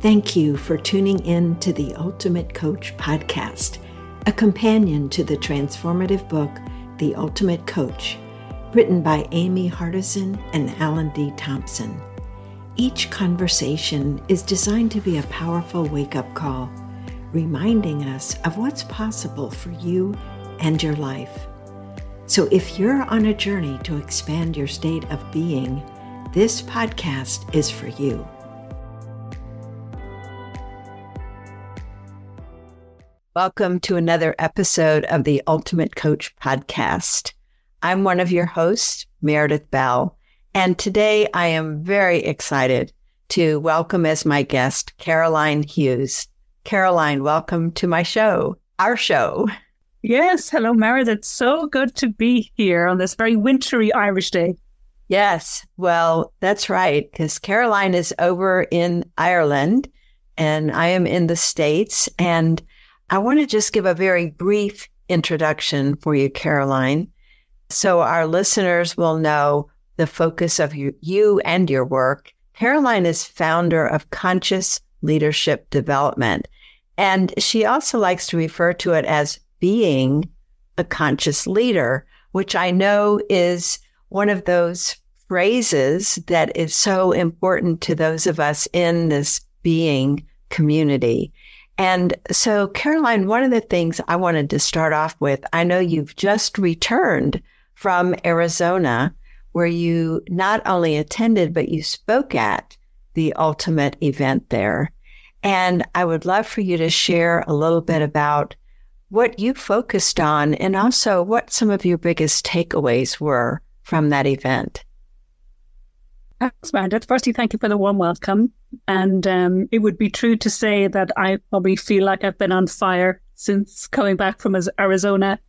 Thank you for tuning in to the Ultimate Coach podcast, a companion to the transformative book, The Ultimate Coach, written by Amy Hardison and Alan D. Thompson. Each conversation is designed to be a powerful wake up call, reminding us of what's possible for you and your life. So, if you're on a journey to expand your state of being, this podcast is for you. Welcome to another episode of the Ultimate Coach podcast. I'm one of your hosts, Meredith Bell, and today I am very excited to welcome as my guest Caroline Hughes. Caroline, welcome to my show, our show. Yes, hello, Meredith. It's so good to be here on this very wintry Irish day. Yes, well, that's right, because Caroline is over in Ireland and I am in the States. And I want to just give a very brief introduction for you, Caroline, so our listeners will know the focus of you, and your work. Caroline is founder of Conscious Leadership Development, and she also likes to refer to it as being a conscious leader, which I know is one of those phrases that is so important to those of us in this being community. And so, Caroline, one of the things I wanted to start off with, I know you've just returned from Arizona, where you not only attended, but you spoke at the ultimate event there. And I would love for you to share a little bit about what you focused on and also what some of your biggest takeaways were from that event. Thanks, Meredith. Firstly, thank you for the warm welcome. And um, it would be true to say that I probably feel like I've been on fire since coming back from Arizona.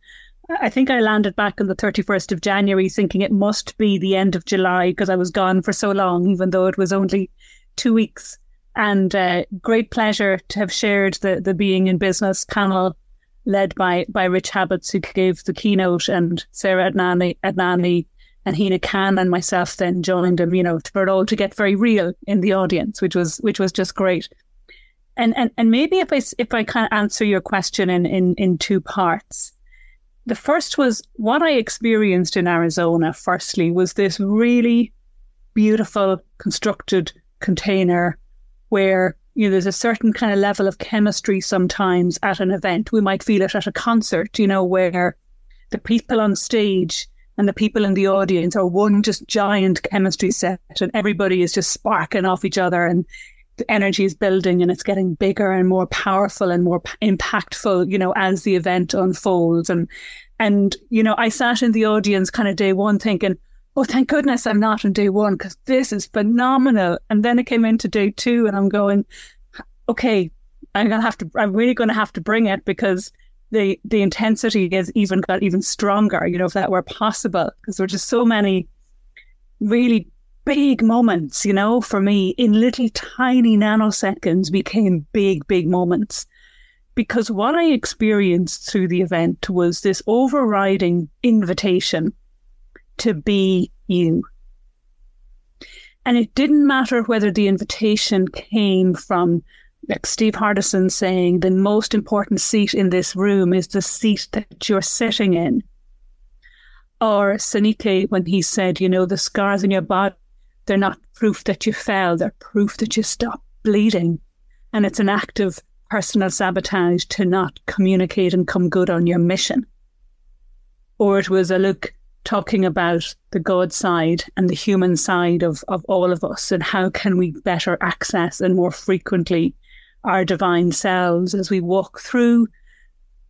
I think I landed back on the 31st of January thinking it must be the end of July because I was gone for so long, even though it was only two weeks. And uh, great pleasure to have shared the, the Being in Business panel led by, by Rich Habits, who gave the keynote, and Sarah Adnani, Adnani and Hina Khan and myself then joined him, you know, for it all to get very real in the audience, which was which was just great. And and and maybe if I if I can answer your question in in in two parts. The first was what I experienced in Arizona. Firstly, was this really beautiful constructed container where you know there's a certain kind of level of chemistry sometimes at an event. We might feel it at a concert, you know, where the people on stage and the people in the audience are one just giant chemistry set and everybody is just sparking off each other and the energy is building and it's getting bigger and more powerful and more impactful, you know, as the event unfolds. And, and, you know, I sat in the audience kind of day one thinking, oh, thank goodness I'm not on day one because this is phenomenal. And then it came into day two and I'm going, okay, I'm to have to, I'm really to have to bring it because the the intensity is even got even stronger. You know, if that were possible, because there were just so many really big moments. You know, for me, in little tiny nanoseconds, became big, big moments. Because what I experienced through the event was this overriding invitation to be you. And it didn't matter whether the invitation came from like Steve Hardison saying, the most important seat in this room is the seat that you're sitting in. Or Seneca, when he said, you know, the scars in your body, they're not proof that you fell, they're proof that you stopped bleeding. And it's an act of personal sabotage to not communicate and come good on your mission. Or it was a look talking about the God side and the human side of, of all of us and how can we better access and more frequently our divine selves as we walk through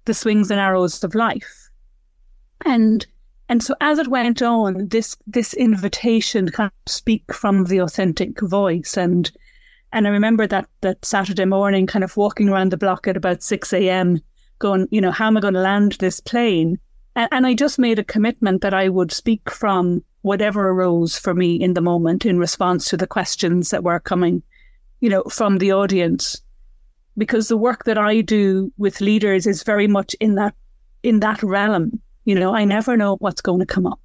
the swings and arrows of life. And and so as it went on, this this invitation to kind of speak from the authentic voice and and I remember that that Saturday morning kind of walking around the block at about six AM going, you know, how am I going to land this plane? And, and I just made a commitment that I would speak from whatever arose for me in the moment in response to the questions that were coming, you know, from the audience because the work that I do with leaders is very much in that in that realm. You know, I never know what's going to come up.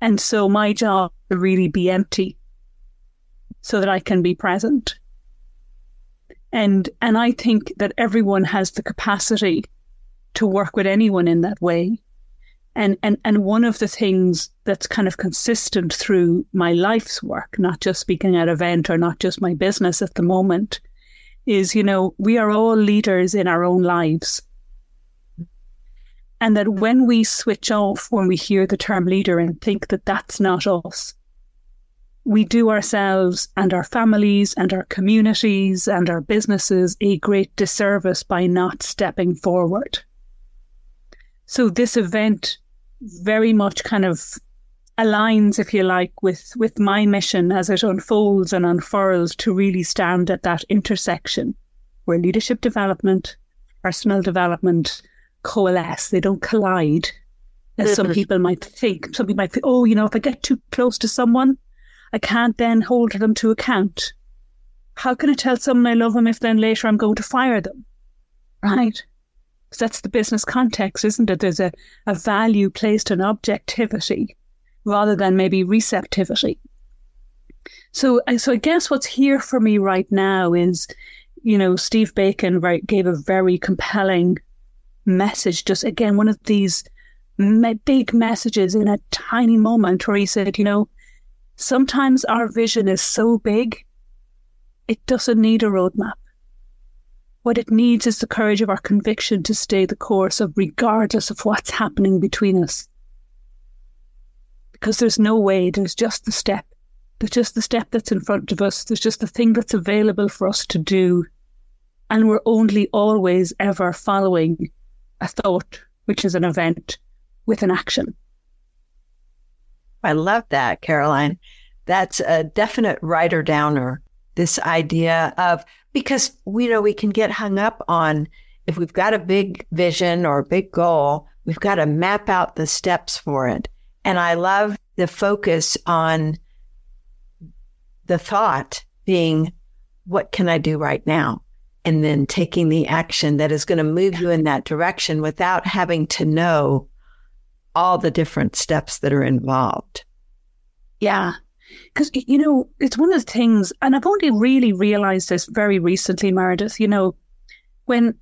And so my job to really be empty so that I can be present. And and I think that everyone has the capacity to work with anyone in that way. And and and one of the things that's kind of consistent through my life's work, not just speaking at event or not just my business at the moment, is you know, we are all leaders in our own lives. And that when we switch off when we hear the term leader and think that that's not us, we do ourselves and our families and our communities and our businesses a great disservice by not stepping forward. So this event very much kind of aligns, if you like, with, with my mission as it unfolds and unfurls to really stand at that intersection where leadership development, personal development coalesce. They don't collide, as some mm-hmm. people might think. Some people might think, oh, you know, if I get too close to someone, I can't then hold them to account. How can I tell someone I love them if then later I'm going to fire them? Right? Because that's the business context, isn't it? There's a, a value placed on objectivity rather than maybe receptivity. So, so I guess what's here for me right now is, you know, Steve Bacon right gave a very compelling message. Just again, one of these big messages in a tiny moment where he said, you know, Sometimes our vision is so big, it doesn't need a roadmap. What it needs is the courage of our conviction to stay the course of regardless of what's happening between us. Because there's no way, there's just the step. There's just the step that's in front of us. There's just the thing that's available for us to do. And we're only always ever following a thought, which is an event, with an action. I love that, Caroline. That's a definite writer downer. This idea of, because we know we can get hung up on if we've got a big vision or a big goal, we've got to map out the steps for it. And I love the focus on the thought being, what can I do right now? And then taking the action that is going to move you in that direction without having to know all the different steps that are involved. Yeah. Because, you know, it's one of the things, and I've only really realized this very recently, Meredith, you know, when,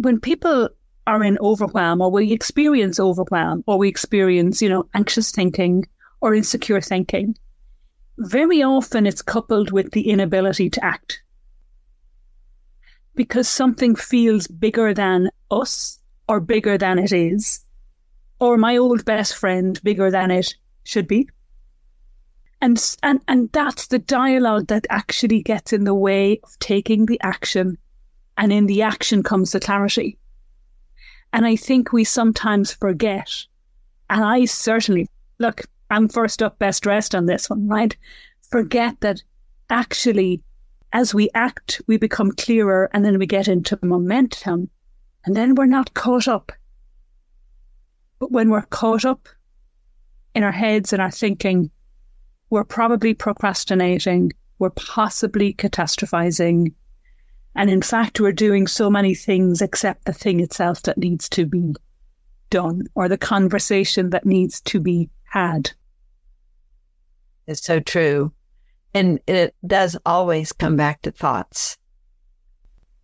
when people are in overwhelm or we experience overwhelm or we experience, you know, anxious thinking or insecure thinking, very often it's coupled with the inability to act because something feels bigger than us or bigger than it is or my old best friend bigger than it should be. And, and, and that's the dialogue that actually gets in the way of taking the action. And in the action comes the clarity. And I think we sometimes forget, and I certainly, look, I'm first up, best dressed on this one, right? Forget that actually, as we act, we become clearer and then we get into momentum. And then we're not caught up but when we're caught up in our heads and our thinking, we're probably procrastinating, we're possibly catastrophizing. And in fact, we're doing so many things except the thing itself that needs to be done or the conversation that needs to be had. It's so true. And it does always come back to thoughts.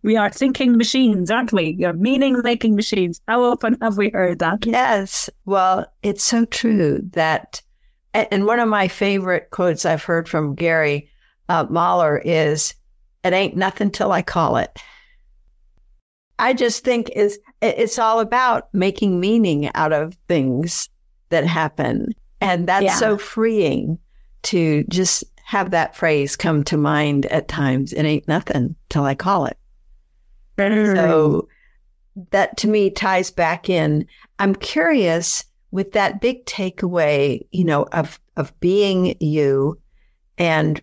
We are thinking machines, aren't we? You're meaning making machines. How often have we heard that? Yes. Well, it's so true that, and one of my favorite quotes I've heard from Gary uh, Mahler is, "It ain't nothing till I call it." I just think is it's all about making meaning out of things that happen, and that's yeah. so freeing to just have that phrase come to mind at times. It ain't nothing till I call it. So mm-hmm. that to me ties back in. I'm curious with that big takeaway, you know, of, of being you. And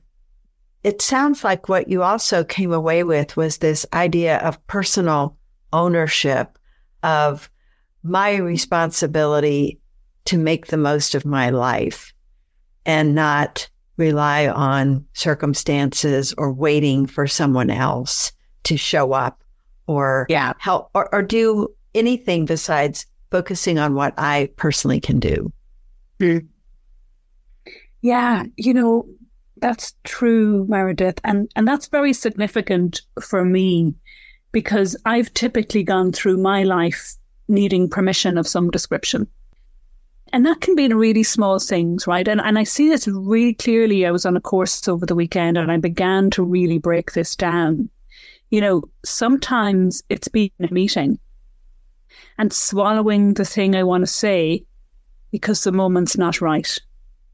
it sounds like what you also came away with was this idea of personal ownership of my responsibility to make the most of my life and not rely on circumstances or waiting for someone else to show up or yeah. help or, or do anything besides focusing on what I personally can do. Mm. Yeah, you know, That's true, Meredith. And, and that's very significant for me because I've typically gone through my life needing permission of some description. And that can be in really small things, right? And, and I see this really clearly. I was on a course over the weekend and I began to really break this down. You know, sometimes it's being a meeting and swallowing the thing I want to say because the moment's not right.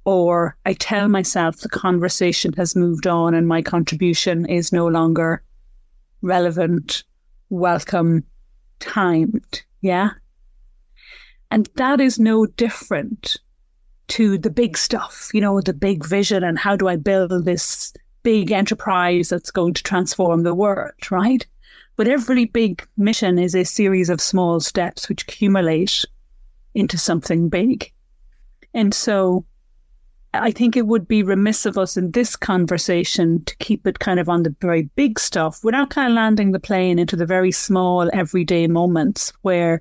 Or I tell myself the conversation has moved on and my contribution is no longer relevant, welcome, timed. Yeah. And that is no different to the big stuff, you know, the big vision and how do I build this big enterprise that's going to transform the world, right? But every big mission is a series of small steps which accumulate into something big. And so I think it would be remiss of us in this conversation to keep it kind of on the very big stuff without kind of landing the plane into the very small everyday moments where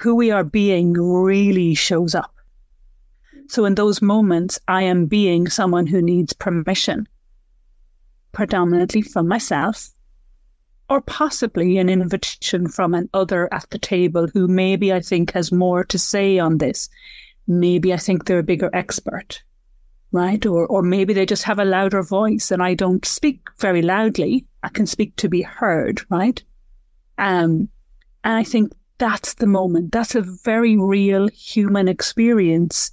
who we are being really shows up. So in those moments, I am being someone who needs permission, predominantly from myself, or possibly an invitation from an other at the table who maybe I think has more to say on this. Maybe I think they're a bigger expert right? Or, or maybe they just have a louder voice and I don't speak very loudly. I can speak to be heard, right? Um, and I think that's the moment. That's a very real human experience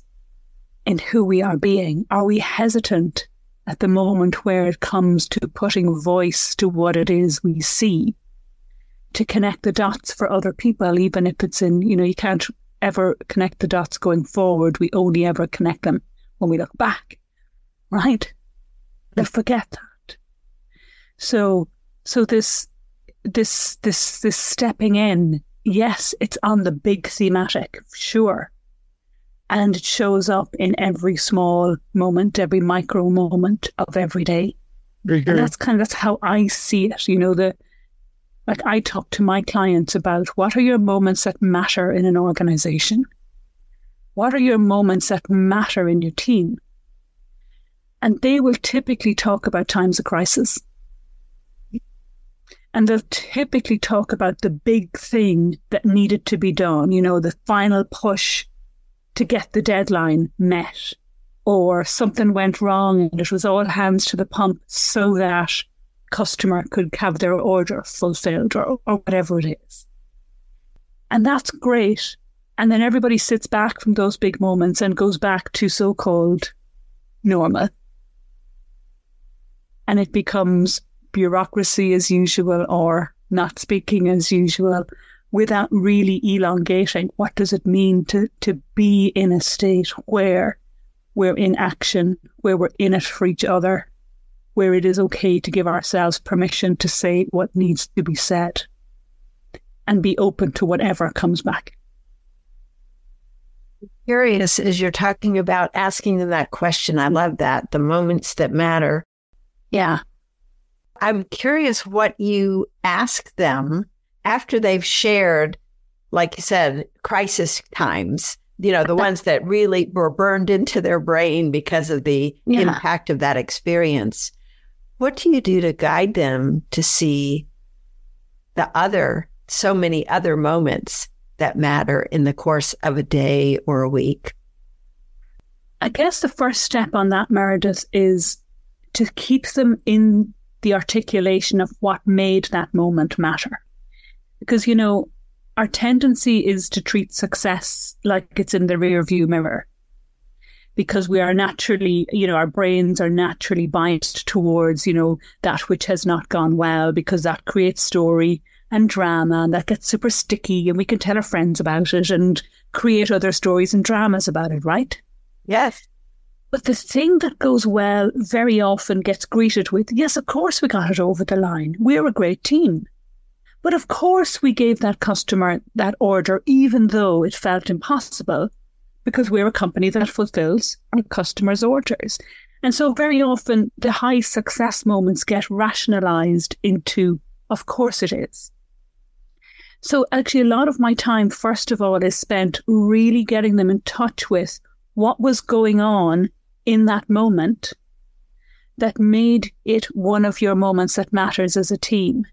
in who we are being. Are we hesitant at the moment where it comes to putting voice to what it is we see? To connect the dots for other people, even if it's in, you know, you can't ever connect the dots going forward. We only ever connect them when we look back, right? They mm. forget that. So, so this, this, this, this stepping in, yes, it's on the big thematic, sure. And it shows up in every small moment, every micro moment of every day. And that's kind of that's how I see it. You know, the like I talk to my clients about what are your moments that matter in an organization? What are your moments that matter in your team? And they will typically talk about times of crisis. And they'll typically talk about the big thing that needed to be done, you know, the final push to get the deadline met, or something went wrong and it was all hands to the pump so that customer could have their order fulfilled or, or whatever it is. And that's great. And then everybody sits back from those big moments and goes back to so called normal. And it becomes bureaucracy as usual or not speaking as usual without really elongating what does it mean to, to be in a state where we're in action, where we're in it for each other, where it is okay to give ourselves permission to say what needs to be said and be open to whatever comes back curious as you're talking about asking them that question. I love that. The moments that matter. Yeah. I'm curious what you ask them after they've shared, like you said, crisis times, you know, the ones that really were burned into their brain because of the yeah. impact of that experience. What do you do to guide them to see the other, so many other moments that matter in the course of a day or a week? I guess the first step on that, Meredith, is to keep them in the articulation of what made that moment matter. Because, you know, our tendency is to treat success like it's in the rear view mirror. Because we are naturally, you know, our brains are naturally biased towards, you know, that which has not gone well because that creates story and drama and that gets super sticky and we can tell our friends about it and create other stories and dramas about it, right? Yes. But the thing that goes well very often gets greeted with, yes, of course we got it over the line. We're a great team. But of course we gave that customer that order, even though it felt impossible, because we're a company that fulfills our customers' orders. And so very often the high success moments get rationalized into, of course it is. So actually, a lot of my time, first of all, is spent really getting them in touch with what was going on in that moment. that made it one of your moments that matters as a team.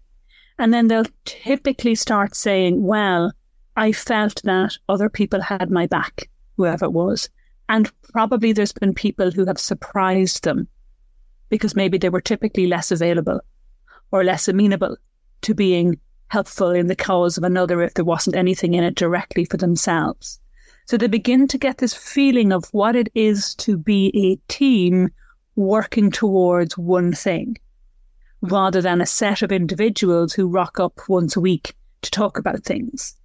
And then they'll typically start saying, well, I felt that other people had my back, whoever it was. And probably there's been people who have surprised them because maybe they were typically less available or less amenable to being helpful in the cause of another if there wasn't anything in it directly for themselves. So they begin to get this feeling of what it is to be a team working towards one thing rather than a set of individuals who rock up once a week to talk about things.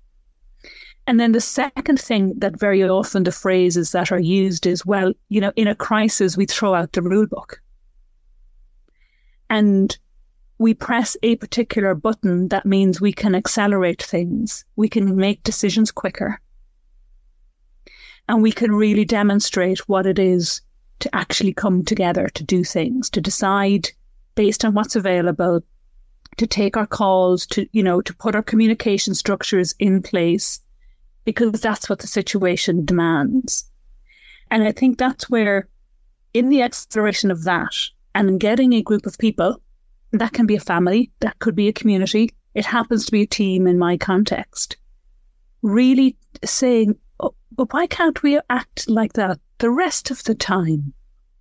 And then the second thing that very often the phrases that are used is, well, you know, in a crisis, we throw out the rule book. And we press a particular button that means we can accelerate things. We can make decisions quicker. And we can really demonstrate what it is to actually come together to do things, to decide based on what's available, to take our calls, to, you know, to put our communication structures in place, because that's what the situation demands. And I think that's where, in the exploration of that and getting a group of people, that can be a family, that could be a community, it happens to be a team in my context, really saying, oh, but why can't we act like that the rest of the time?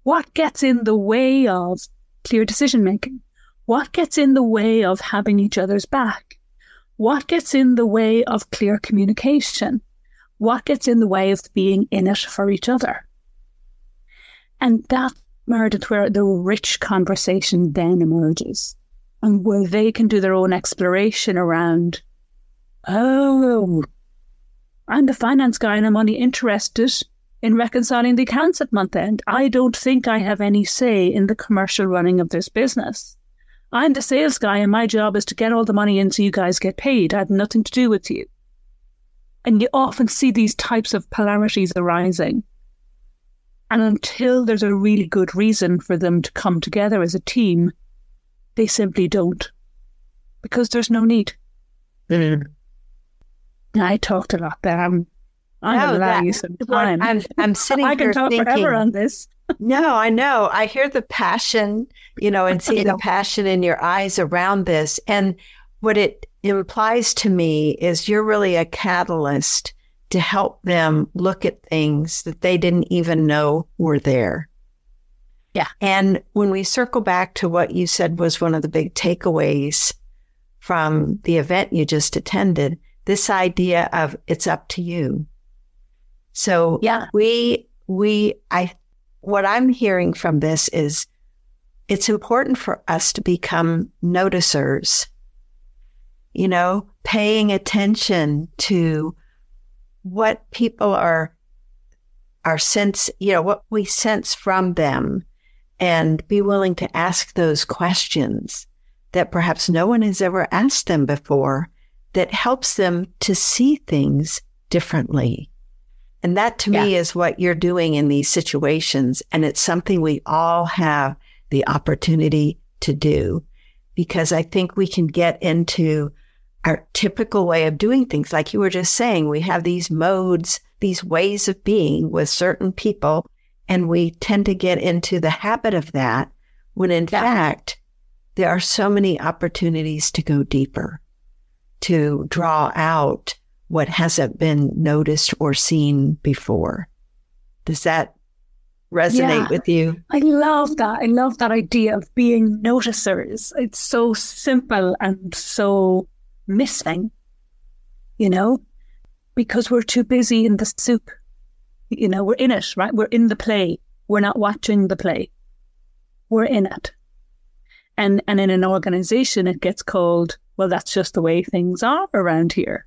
What gets in the way of clear decision making? What gets in the way of having each other's back? What gets in the way of clear communication? What gets in the way of being in it for each other? And that Meredith, where the rich conversation then emerges and where they can do their own exploration around, oh, I'm the finance guy and I'm only interested in reconciling the accounts at month end. I don't think I have any say in the commercial running of this business. I'm the sales guy and my job is to get all the money in so you guys get paid. I have nothing to do with you. And you often see these types of polarities arising. And until there's a really good reason for them to come together as a team, they simply don't. Because there's no need. Mm. I talked a lot there. I'm I'm no, allow that, you some time. I'm I'm sitting I can talk thinking, forever on this. no, I know. I hear the passion, you know, and see the passion in your eyes around this. And what it implies to me is you're really a catalyst to help them look at things that they didn't even know were there. Yeah. And when we circle back to what you said was one of the big takeaways from the event you just attended, this idea of it's up to you. So yeah, we, we, I, what I'm hearing from this is it's important for us to become noticers, you know, paying attention to what people are, are sense, you know, what we sense from them and be willing to ask those questions that perhaps no one has ever asked them before that helps them to see things differently. And that to yeah. me is what you're doing in these situations. And it's something we all have the opportunity to do because I think we can get into our typical way of doing things. Like you were just saying, we have these modes, these ways of being with certain people, and we tend to get into the habit of that when in yeah. fact, there are so many opportunities to go deeper, to draw out what hasn't been noticed or seen before. Does that resonate yeah, with you? I love that. I love that idea of being noticers. It's so simple and so missing, you know, because we're too busy in the soup. You know, we're in it, right? We're in the play. We're not watching the play. We're in it. And and in an organization it gets called, well, that's just the way things are around here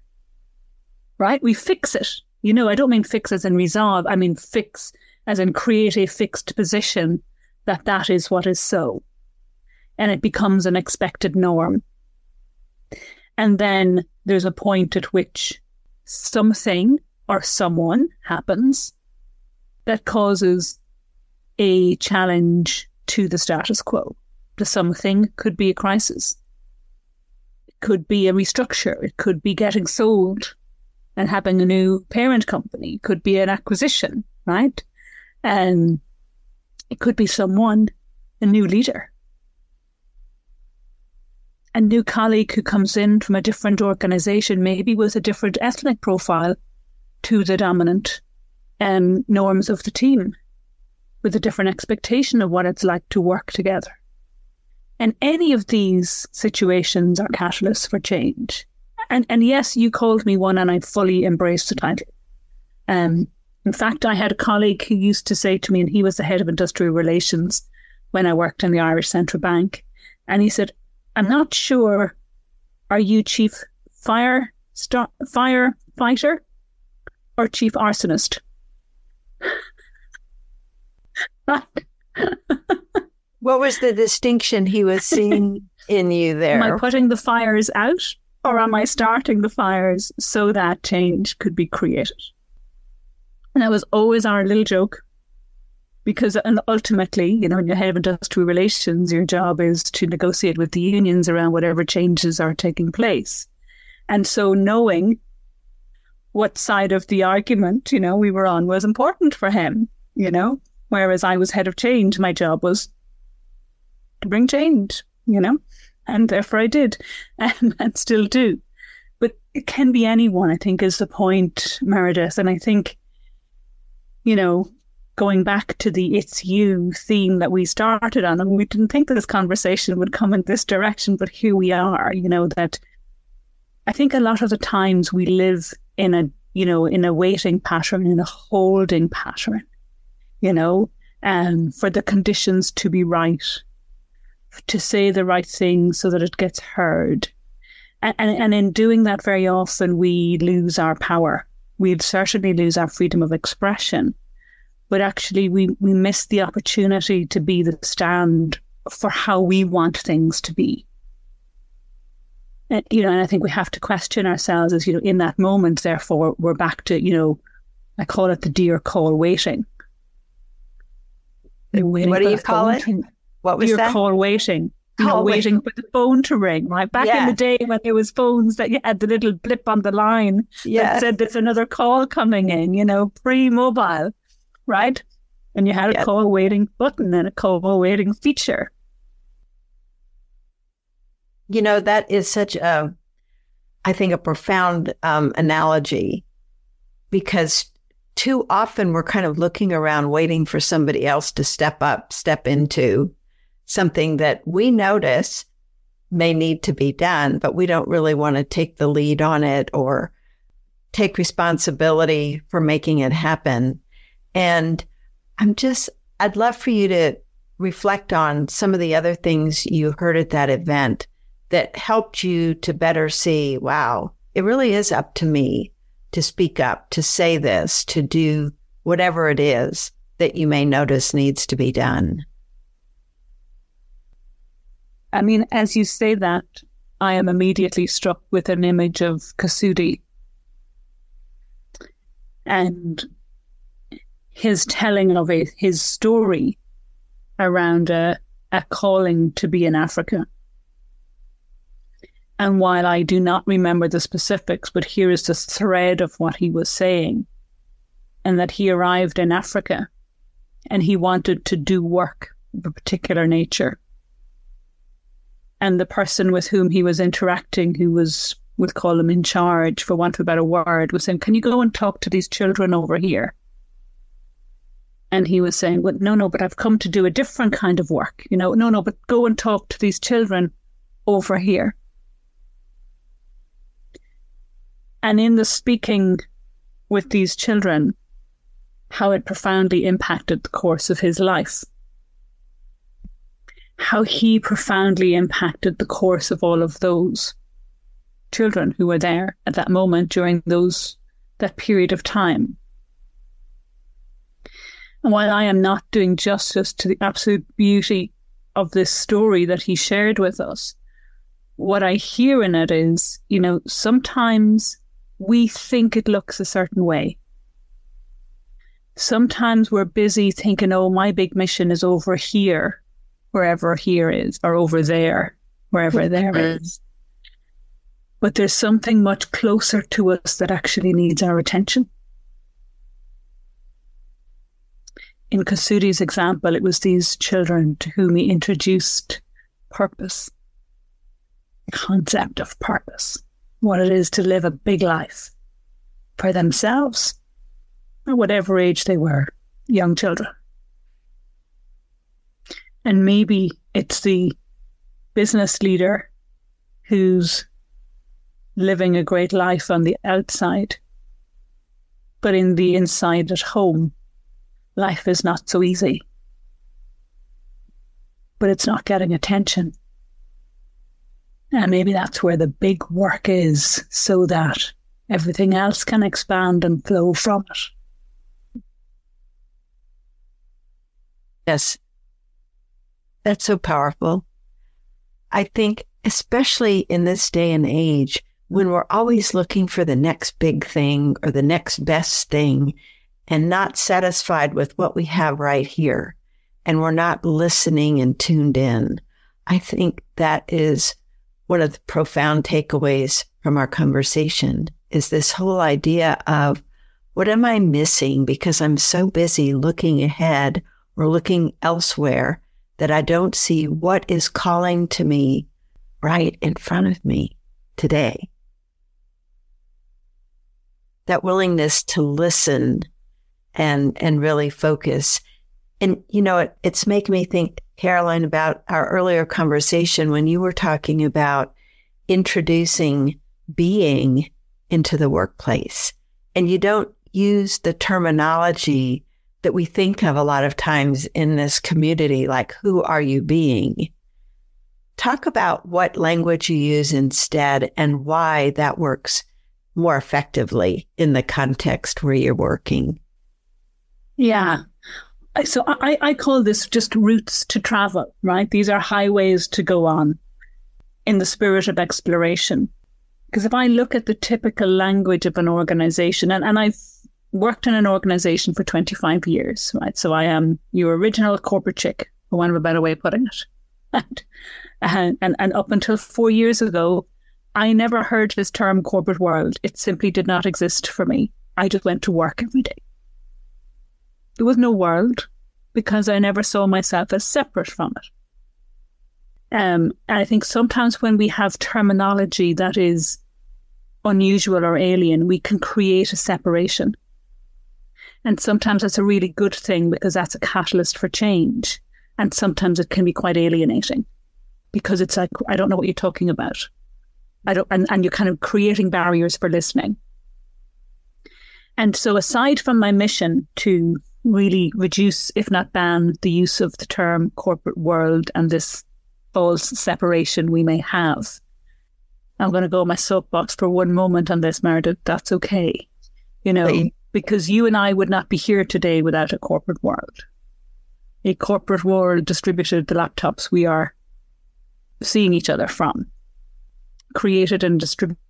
right? We fix it. You know, I don't mean fix as in resolve. I mean fix as in create a fixed position that that is what is so. And it becomes an expected norm. And then there's a point at which something or someone happens that causes a challenge to the status quo. The something could be a crisis. It could be a restructure. It could be getting sold and having a new parent company could be an acquisition, right? And it could be someone a new leader, a new colleague who comes in from a different organization, maybe with a different ethnic profile to the dominant um, norms of the team, with a different expectation of what it's like to work together. And any of these situations are catalysts for change. And and yes, you called me one, and I fully embraced the title. Um, in fact, I had a colleague who used to say to me, and he was the head of industrial relations when I worked in the Irish Central Bank, and he said, "I'm not sure. Are you chief fire star, firefighter or chief arsonist?" what was the distinction he was seeing in you there? Am I putting the fires out or am I starting the fires so that change could be created? And that was always our little joke. Because ultimately, you know, when you have industrial relations, your job is to negotiate with the unions around whatever changes are taking place. And so knowing what side of the argument, you know, we were on was important for him, you know. Whereas I was head of change, my job was to bring change, you know, and therefore I did and, and still do. But it can be anyone, I think, is the point, Meredith. And I think, you know, going back to the it's you theme that we started on, and we didn't think this conversation would come in this direction, but here we are, you know, that I think a lot of the times we live in a, you know, in a waiting pattern, in a holding pattern, you know, and um, for the conditions to be right to say the right thing so that it gets heard. And, and, and in doing that, very often we lose our power. We certainly lose our freedom of expression, but actually we, we miss the opportunity to be the stand for how we want things to be. And, you know, and I think we have to question ourselves as, you know, in that moment, therefore, we're back to, you know, I call it the deer call waiting. waiting what do you call it? What was your that? call waiting. You know, waiting for the phone to ring, right? Back yeah. in the day when there was phones that you had the little blip on the line that said there's another call coming in, you know, pre-mobile, right? And you had a yep. call waiting button and a call waiting feature. You know, that is such a, I think, a profound um, analogy because too often we're kind of looking around waiting for somebody else to step up, step into something that we notice may need to be done, but we don't really want to take the lead on it or take responsibility for making it happen. And I'm just, I'd love for you to reflect on some of the other things you heard at that event that helped you to better see, wow, it really is up to me to speak up, to say this, to do whatever it is that you may notice needs to be done. I mean, as you say that, I am immediately struck with an image of Kasudi and his telling of it, his story around a, a calling to be in Africa. And while I do not remember the specifics, but here is the thread of what he was saying, and that he arrived in Africa and he wanted to do work of a particular nature and the person with whom he was interacting, who was, we'll call him in charge, for want of a better word, was saying, Can you go and talk to these children over here? And he was saying, Well, no, no, but I've come to do a different kind of work. You know, no, no, but go and talk to these children over here. And in the speaking with these children, how it profoundly impacted the course of his life how he profoundly impacted the course of all of those children who were there at that moment during those that period of time. And while I am not doing justice to the absolute beauty of this story that he shared with us, what I hear in it is, you know, sometimes we think it looks a certain way. Sometimes we're busy thinking, oh, my big mission is over here wherever here is, or over there, wherever there is. But there's something much closer to us that actually needs our attention. In Kasudi's example, it was these children to whom he introduced purpose, concept of purpose, what it is to live a big life for themselves at whatever age they were, young children. And maybe it's the business leader who's living a great life on the outside, but in the inside at home, life is not so easy. But it's not getting attention. And maybe that's where the big work is, so that everything else can expand and flow from it. Yes. That's so powerful. I think, especially in this day and age, when we're always looking for the next big thing or the next best thing and not satisfied with what we have right here, and we're not listening and tuned in, I think that is one of the profound takeaways from our conversation is this whole idea of what am I missing because I'm so busy looking ahead or looking elsewhere that I don't see what is calling to me right in front of me today. That willingness to listen and, and really focus. And, you know, it, it's making me think, Caroline, about our earlier conversation when you were talking about introducing being into the workplace. And you don't use the terminology that we think of a lot of times in this community, like, who are you being? Talk about what language you use instead and why that works more effectively in the context where you're working. Yeah. So I, I call this just routes to travel, right? These are highways to go on in the spirit of exploration. Because if I look at the typical language of an organization, and, and I've worked in an organization for 25 years, right? So I am your original corporate chick, for want of a better way of putting it. and, and, and up until four years ago, I never heard this term corporate world. It simply did not exist for me. I just went to work every day. There was no world because I never saw myself as separate from it. Um, and I think sometimes when we have terminology that is unusual or alien, we can create a separation. And sometimes that's a really good thing because that's a catalyst for change. And sometimes it can be quite alienating because it's like, I don't know what you're talking about. I don't, and, and you're kind of creating barriers for listening. And so aside from my mission to really reduce, if not ban, the use of the term corporate world and this false separation we may have, I'm going to go my soapbox for one moment on this, Meredith. That's okay. You know, because you and I would not be here today without a corporate world. A corporate world distributed the laptops we are seeing each other from, created and distributed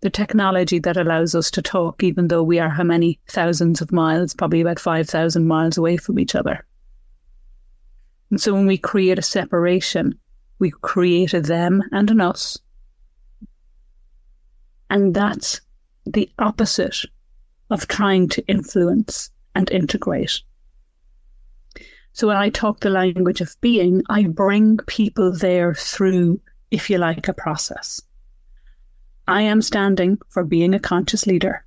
the technology that allows us to talk, even though we are how many thousands of miles, probably about 5,000 miles away from each other. And so when we create a separation, we create a them and an us and that's the opposite of trying to influence and integrate. So when I talk the language of being, I bring people there through, if you like, a process. I am standing for being a conscious leader.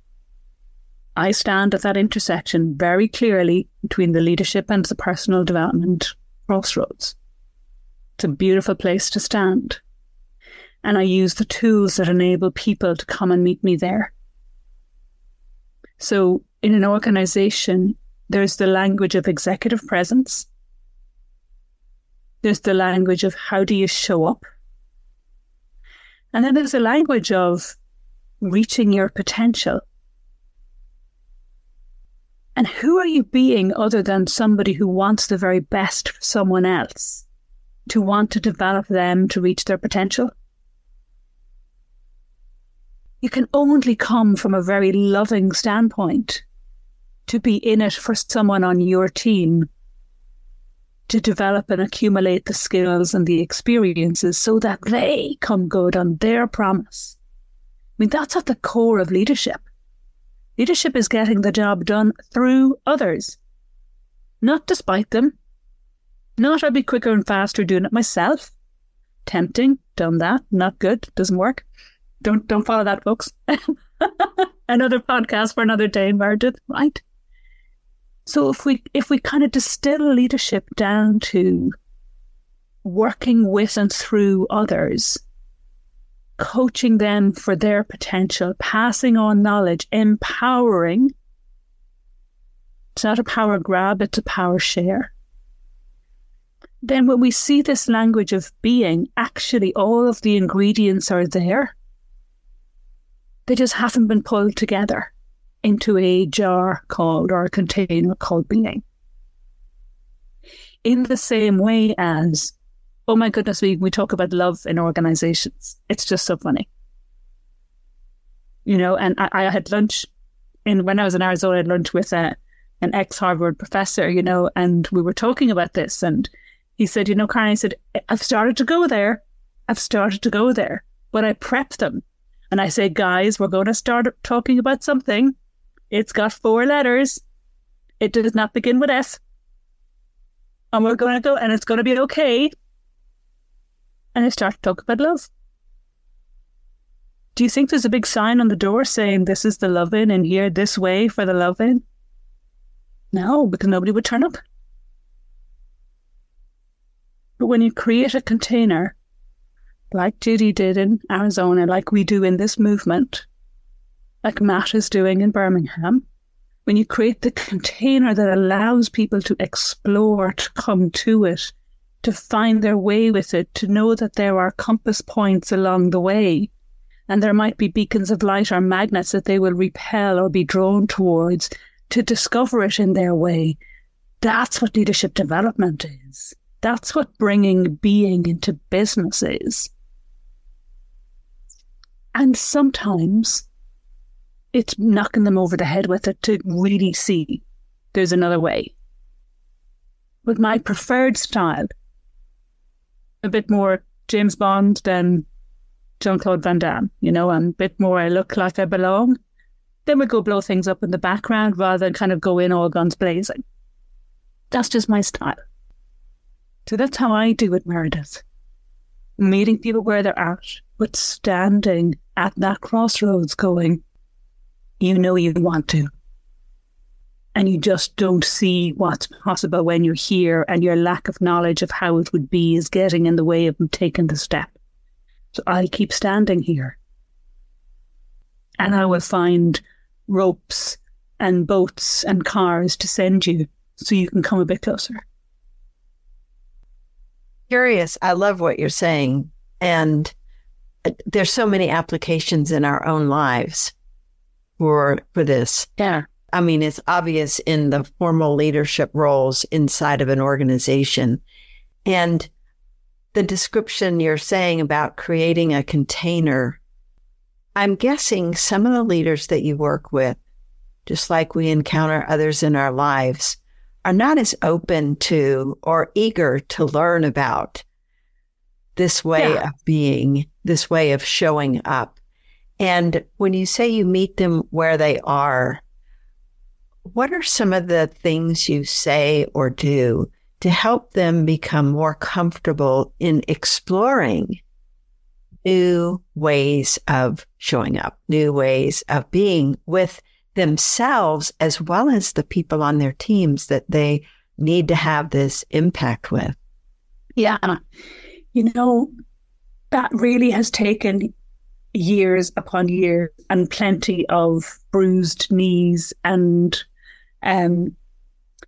I stand at that intersection very clearly between the leadership and the personal development crossroads. It's a beautiful place to stand and I use the tools that enable people to come and meet me there. So, in an organization, there's the language of executive presence. There's the language of how do you show up? And then there's a language of reaching your potential. And who are you being other than somebody who wants the very best for someone else, to want to develop them to reach their potential? you can only come from a very loving standpoint to be in it for someone on your team to develop and accumulate the skills and the experiences so that they come good on their promise. I mean, that's at the core of leadership. Leadership is getting the job done through others, not despite them. Not I'd be quicker and faster doing it myself. Tempting, done that, not good, doesn't work. Don't don't follow that, folks. another podcast for another day, Meredith, right? So if we if we kind of distill leadership down to working with and through others, coaching them for their potential, passing on knowledge, empowering. It's not a power grab, it's a power share. Then, when we see this language of being, actually all of the ingredients are there. They just haven't been pulled together into a jar called or a container called being. In the same way as oh my goodness, we, we talk about love in organizations. It's just so funny. You know, and I, I had lunch in when I was in Arizona, I had lunch with a, an ex Harvard professor, you know, and we were talking about this. And he said, you know, Karen, I said, I've started to go there. I've started to go there. But I prep them. And I say, guys, we're going to start talking about something. It's got four letters. It does not begin with S. And we're going to go, and it's going to be okay and I start to talk about love. Do you think there's a big sign on the door saying this is the love in and here this way for the love in? No, because nobody would turn up. But when you create a container, like Judy did in Arizona, like we do in this movement, like Matt is doing in Birmingham, when you create the container that allows people to explore, to come to it, to find their way with it, to know that there are compass points along the way. And there might be beacons of light or magnets that they will repel or be drawn towards to discover it in their way. That's what leadership development is. That's what bringing being into business is. And sometimes it's knocking them over the head with it to really see there's another way. But my preferred style a bit more James Bond than Jean Claude Van Damme, you know, and a bit more I look like I belong. Then we go blow things up in the background rather than kind of go in all guns blazing. That's just my style. So that's how I do it, Meredith. Meeting people where they're at, but standing at that crossroads going, you know you want to and you just don't see what's possible when you're here and your lack of knowledge of how it would be is getting in the way of taking the step. So I'll keep standing here. And I will find ropes and boats and cars to send you so you can come a bit closer. Curious. I love what you're saying. And uh, there's so many applications in our own lives for for this. Yeah. I mean, it's obvious in the formal leadership roles inside of an organization. And the description you're saying about creating a container, I'm guessing some of the leaders that you work with, just like we encounter others in our lives, are not as open to or eager to learn about this way yeah. of being, this way of showing up. And when you say you meet them where they are, what are some of the things you say or do to help them become more comfortable in exploring new ways of showing up, new ways of being with themselves as well as the people on their teams that they need to have this impact with? Yeah. You know, that really has taken years upon years and plenty of bruised knees and um,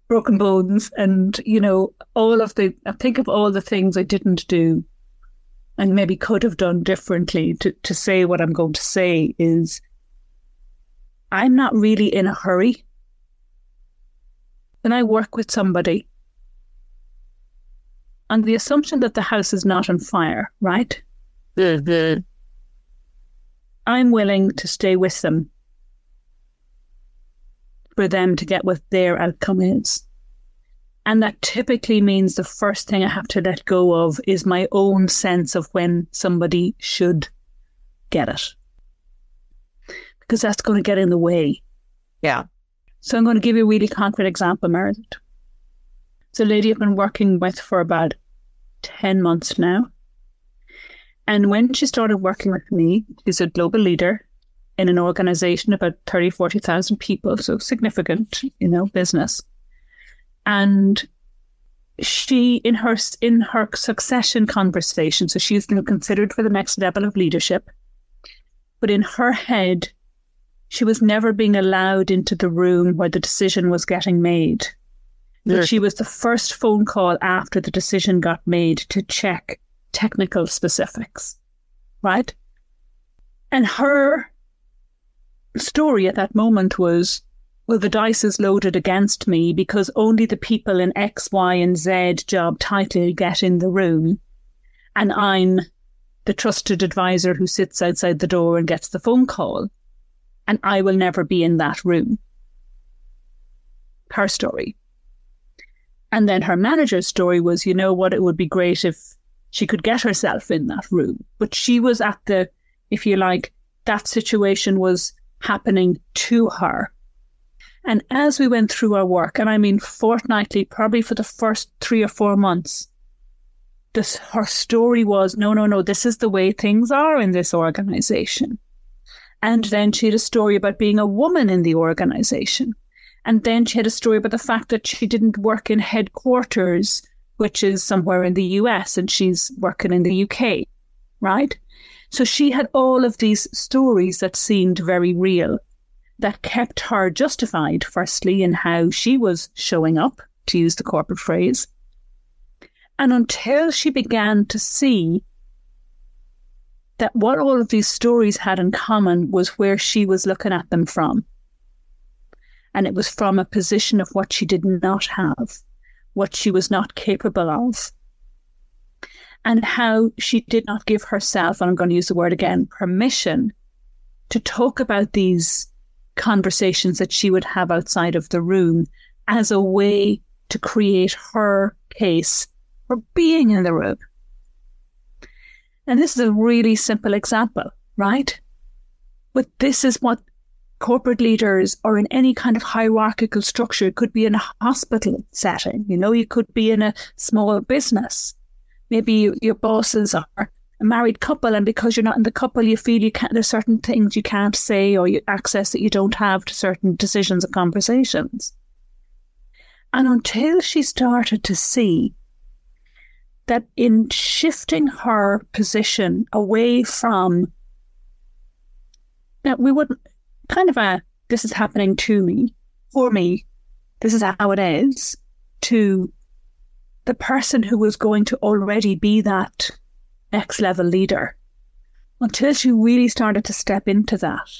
broken bones, and you know all of the. I think of all the things I didn't do, and maybe could have done differently. To to say what I'm going to say is, I'm not really in a hurry. When I work with somebody, on the assumption that the house is not on fire, right? Mm-hmm. I'm willing to stay with them for them to get what their outcome is. And that typically means the first thing I have to let go of is my own sense of when somebody should get it. Because that's going to get in the way. Yeah. So I'm going to give you a really concrete example, Meredith. It's a lady I've been working with for about 10 months now. And when she started working with me, she's a global leader in an organization about 30, 40,000 people, so significant, you know, business. And she, in her in her succession conversation, so she's been considered for the next level of leadership, but in her head, she was never being allowed into the room where the decision was getting made. Sure. She was the first phone call after the decision got made to check technical specifics, right? And her story at that moment was, well, the dice is loaded against me because only the people in X, Y, and Z job title get in the room. And I'm the trusted advisor who sits outside the door and gets the phone call. And I will never be in that room. Her story. And then her manager's story was, you know what, it would be great if she could get herself in that room. But she was at the, if you like, that situation was happening to her. And as we went through our work, and I mean fortnightly, probably for the first three or four months, this her story was no, no, no, this is the way things are in this organization. And then she had a story about being a woman in the organization. And then she had a story about the fact that she didn't work in headquarters, which is somewhere in the US, and she's working in the UK, right? So she had all of these stories that seemed very real, that kept her justified, firstly, in how she was showing up, to use the corporate phrase. And until she began to see that what all of these stories had in common was where she was looking at them from. And it was from a position of what she did not have, what she was not capable of, and how she did not give herself, and I'm going to use the word again, permission to talk about these conversations that she would have outside of the room as a way to create her case for being in the room. And this is a really simple example, right? But this is what corporate leaders or in any kind of hierarchical structure it could be in a hospital setting. You know, you could be in a small business. Maybe you, your bosses are a married couple, and because you're not in the couple, you feel you can't. There's certain things you can't say or you, access that you don't have to certain decisions and conversations. And until she started to see that in shifting her position away from that we would kind of a this is happening to me for me this is how it is to the person who was going to already be that next level leader until she really started to step into that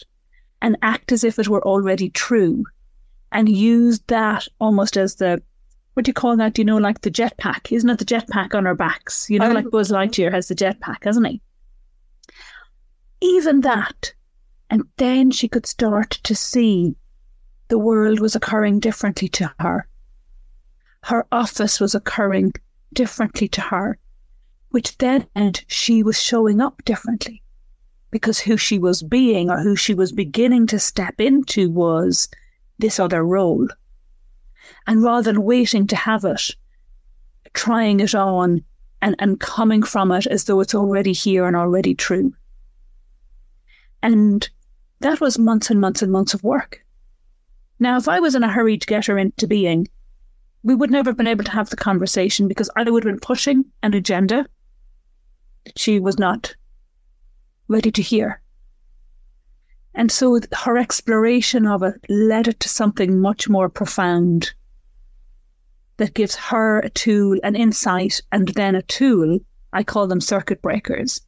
and act as if it were already true and use that almost as the what do you call that? Do you know, like the jetpack? Isn't it the jetpack on our backs? You know, like oh. Buzz Lightyear has the jetpack, hasn't he? Even that. And then she could start to see the world was occurring differently to her. Her office was occurring differently to her, which then meant she was showing up differently because who she was being or who she was beginning to step into was this other role. And rather than waiting to have it, trying it on and, and coming from it as though it's already here and already true. And that was months and months and months of work. Now, if I was in a hurry to get her into being, we would never have been able to have the conversation because I would have been pushing an agenda that she was not ready to hear. And so her exploration of it led it to something much more profound that gives her a tool, an insight, and then a tool. I call them circuit breakers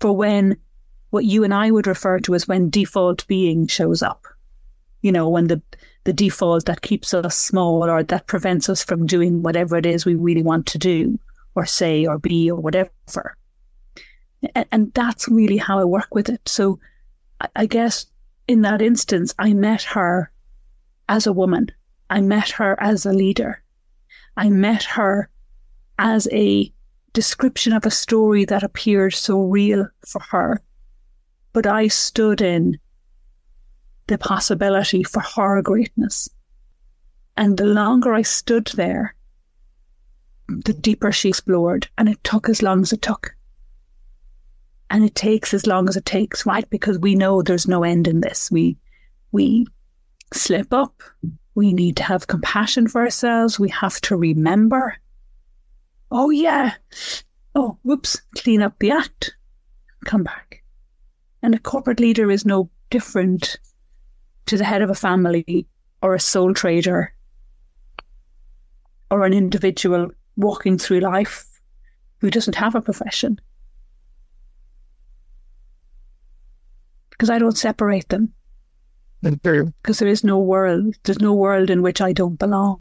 for when what you and I would refer to as when default being shows up. You know, when the, the default that keeps us small or that prevents us from doing whatever it is we really want to do or say or be or whatever. And, and that's really how I work with it. So I, I guess in that instance, I met her as a woman. I met her as a leader. I met her as a description of a story that appeared so real for her. But I stood in the possibility for her greatness. And the longer I stood there, the deeper she explored. And it took as long as it took. And it takes as long as it takes, right? Because we know there's no end in this. We we slip up. We need to have compassion for ourselves. We have to remember. Oh yeah. Oh, whoops, clean up the act. Come back. And a corporate leader is no different to the head of a family or a sole trader or an individual walking through life who doesn't have a profession. Because I don't separate them. Because there is no world, there's no world in which I don't belong.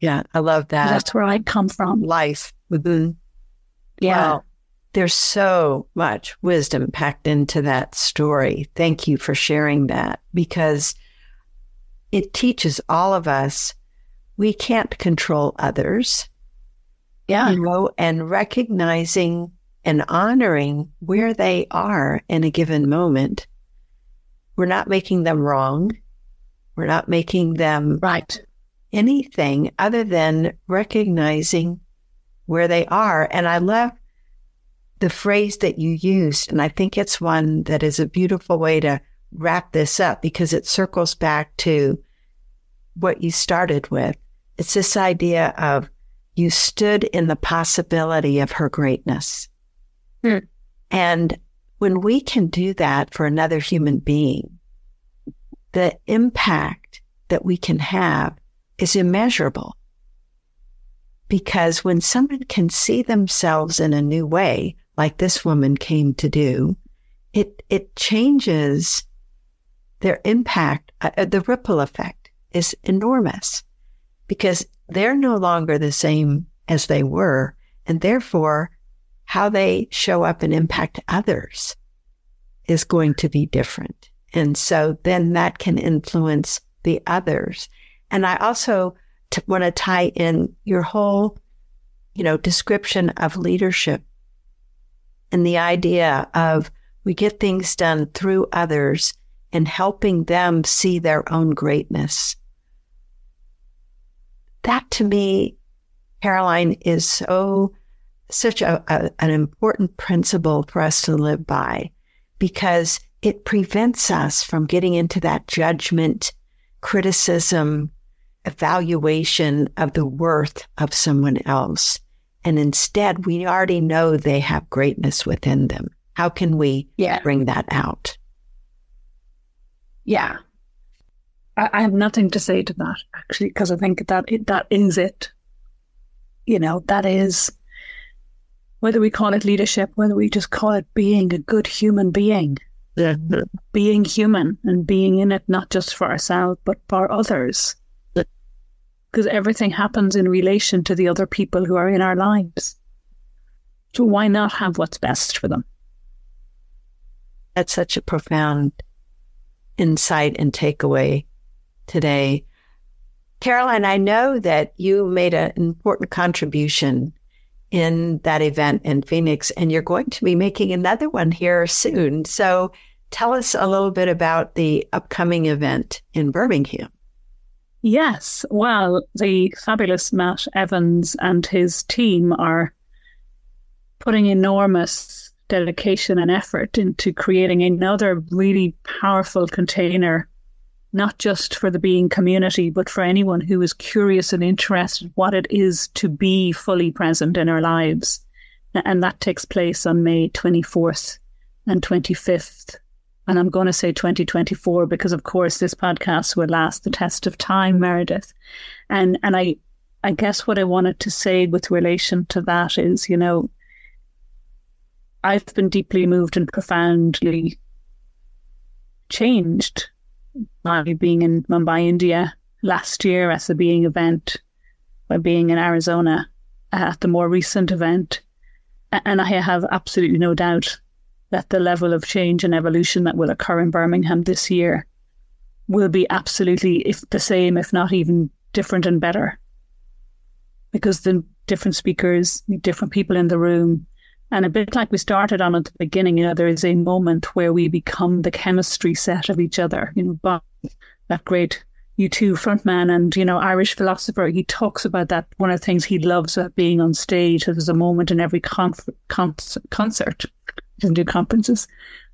Yeah, I love that. That's where I come from. Life within. Yeah. Wow. There's so much wisdom packed into that story. Thank you for sharing that because it teaches all of us we can't control others. Yeah. You know, and recognizing and honoring where they are in a given moment. We're not making them wrong. We're not making them right anything other than recognizing where they are. And I love the phrase that you used. And I think it's one that is a beautiful way to wrap this up because it circles back to what you started with. It's this idea of you stood in the possibility of her greatness. Hmm. And when we can do that for another human being, the impact that we can have is immeasurable. Because when someone can see themselves in a new way, like this woman came to do, it, it changes their impact. Uh, uh, the ripple effect is enormous because they're no longer the same as they were. And therefore, how they show up and impact others is going to be different. And so then that can influence the others. And I also t- want to tie in your whole, you know, description of leadership and the idea of we get things done through others and helping them see their own greatness. That to me, Caroline, is so such a, a, an important principle for us to live by because it prevents us from getting into that judgment, criticism, evaluation of the worth of someone else. And instead, we already know they have greatness within them. How can we yeah. bring that out? Yeah. I, I have nothing to say to that, actually, because I think that it, that is it. You know, that is whether we call it leadership, whether we just call it being a good human being. Yeah. Being human and being in it not just for ourselves, but for others because everything happens in relation to the other people who are in our lives. So why not have what's best for them? That's such a profound insight and takeaway today. Caroline, I know that you made an important contribution in that event in Phoenix, and you're going to be making another one here soon. So tell us a little bit about the upcoming event in Birmingham. Yes. Well, the fabulous Matt Evans and his team are putting enormous dedication and effort into creating another really powerful container, not just for the being community, but for anyone who is curious and interested what it is to be fully present in our lives. And that takes place on May 24th and 25th and I'm going to say 2024 because, of course, this podcast will last the test of time, Meredith. And and I, I guess what I wanted to say with relation to that is, you know, I've been deeply moved and profoundly changed by being in Mumbai, India last year at the being event, by being in Arizona at the more recent event. And I have absolutely no doubt that the level of change and evolution that will occur in Birmingham this year will be absolutely if the same, if not even different and better. Because the different speakers, different people in the room, and a bit like we started on at the beginning, you know, there is a moment where we become the chemistry set of each other, you know, but that great U2 frontman and, you know, Irish philosopher, he talks about that. One of the things he loves about being on stage, there's a moment in every conf- con- concert, doesn't do conferences,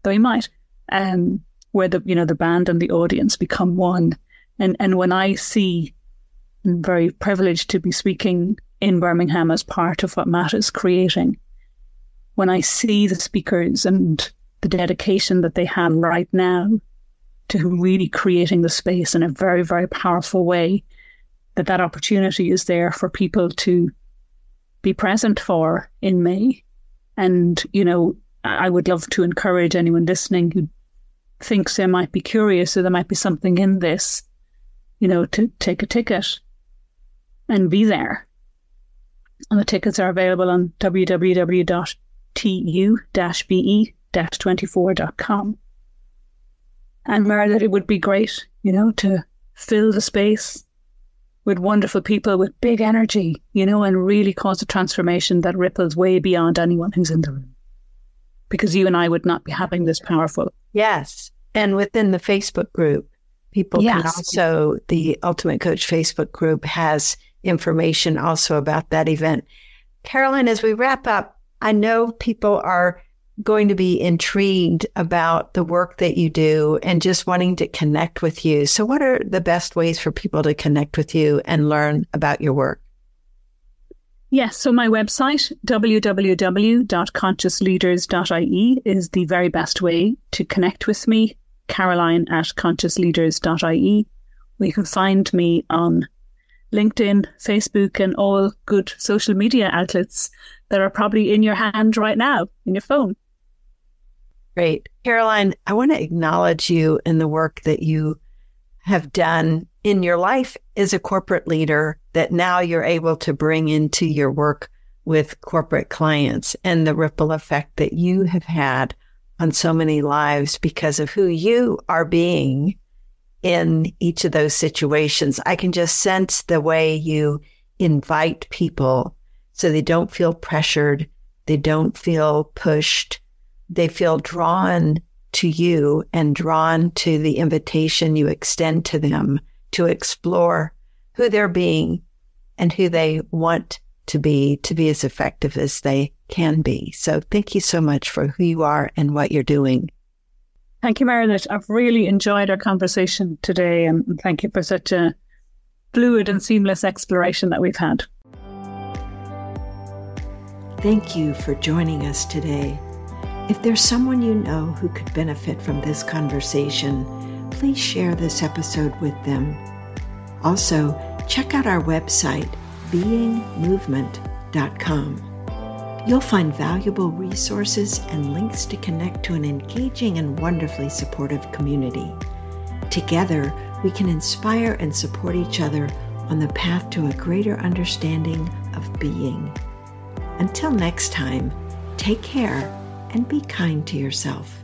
though he might, um, where the, you know, the band and the audience become one. And, and when I see, I'm very privileged to be speaking in Birmingham as part of what Matt is creating. When I see the speakers and the dedication that they have right now to really creating the space in a very, very powerful way, that that opportunity is there for people to be present for in May. And, you know, I would love to encourage anyone listening who thinks they might be curious or there might be something in this, you know, to take a ticket and be there. And the tickets are available on www.tu-be-24.com. And Mara, that it would be great, you know, to fill the space with wonderful people with big energy, you know, and really cause a transformation that ripples way beyond anyone who's in the room. Because you and I would not be having this powerful. Yes. And within the Facebook group, people yes. can also, the Ultimate Coach Facebook group has information also about that event. Caroline, as we wrap up, I know people are going to be intrigued about the work that you do and just wanting to connect with you. So, what are the best ways for people to connect with you and learn about your work? Yes, so my website, www.consciousleaders.ie, is the very best way to connect with me. Caroline at consciousleaders.ie. You can find me on LinkedIn, Facebook, and all good social media outlets that are probably in your hand right now, in your phone. Great. Caroline, I want to acknowledge you and the work that you have done in your life as a corporate leader that now you're able to bring into your work with corporate clients and the ripple effect that you have had on so many lives because of who you are being in each of those situations. I can just sense the way you invite people so they don't feel pressured. They don't feel pushed. They feel drawn to you and drawn to the invitation you extend to them to explore who they're being and who they want to be to be as effective as they can be. So thank you so much for who you are and what you're doing. Thank you, Meredith. I've really enjoyed our conversation today, and thank you for such a fluid and seamless exploration that we've had. Thank you for joining us today. If there's someone you know who could benefit from this conversation, please share this episode with them. Also, check out our website, beingmovement.com. You'll find valuable resources and links to connect to an engaging and wonderfully supportive community. Together, we can inspire and support each other on the path to a greater understanding of being. Until next time, take care and be kind to yourself.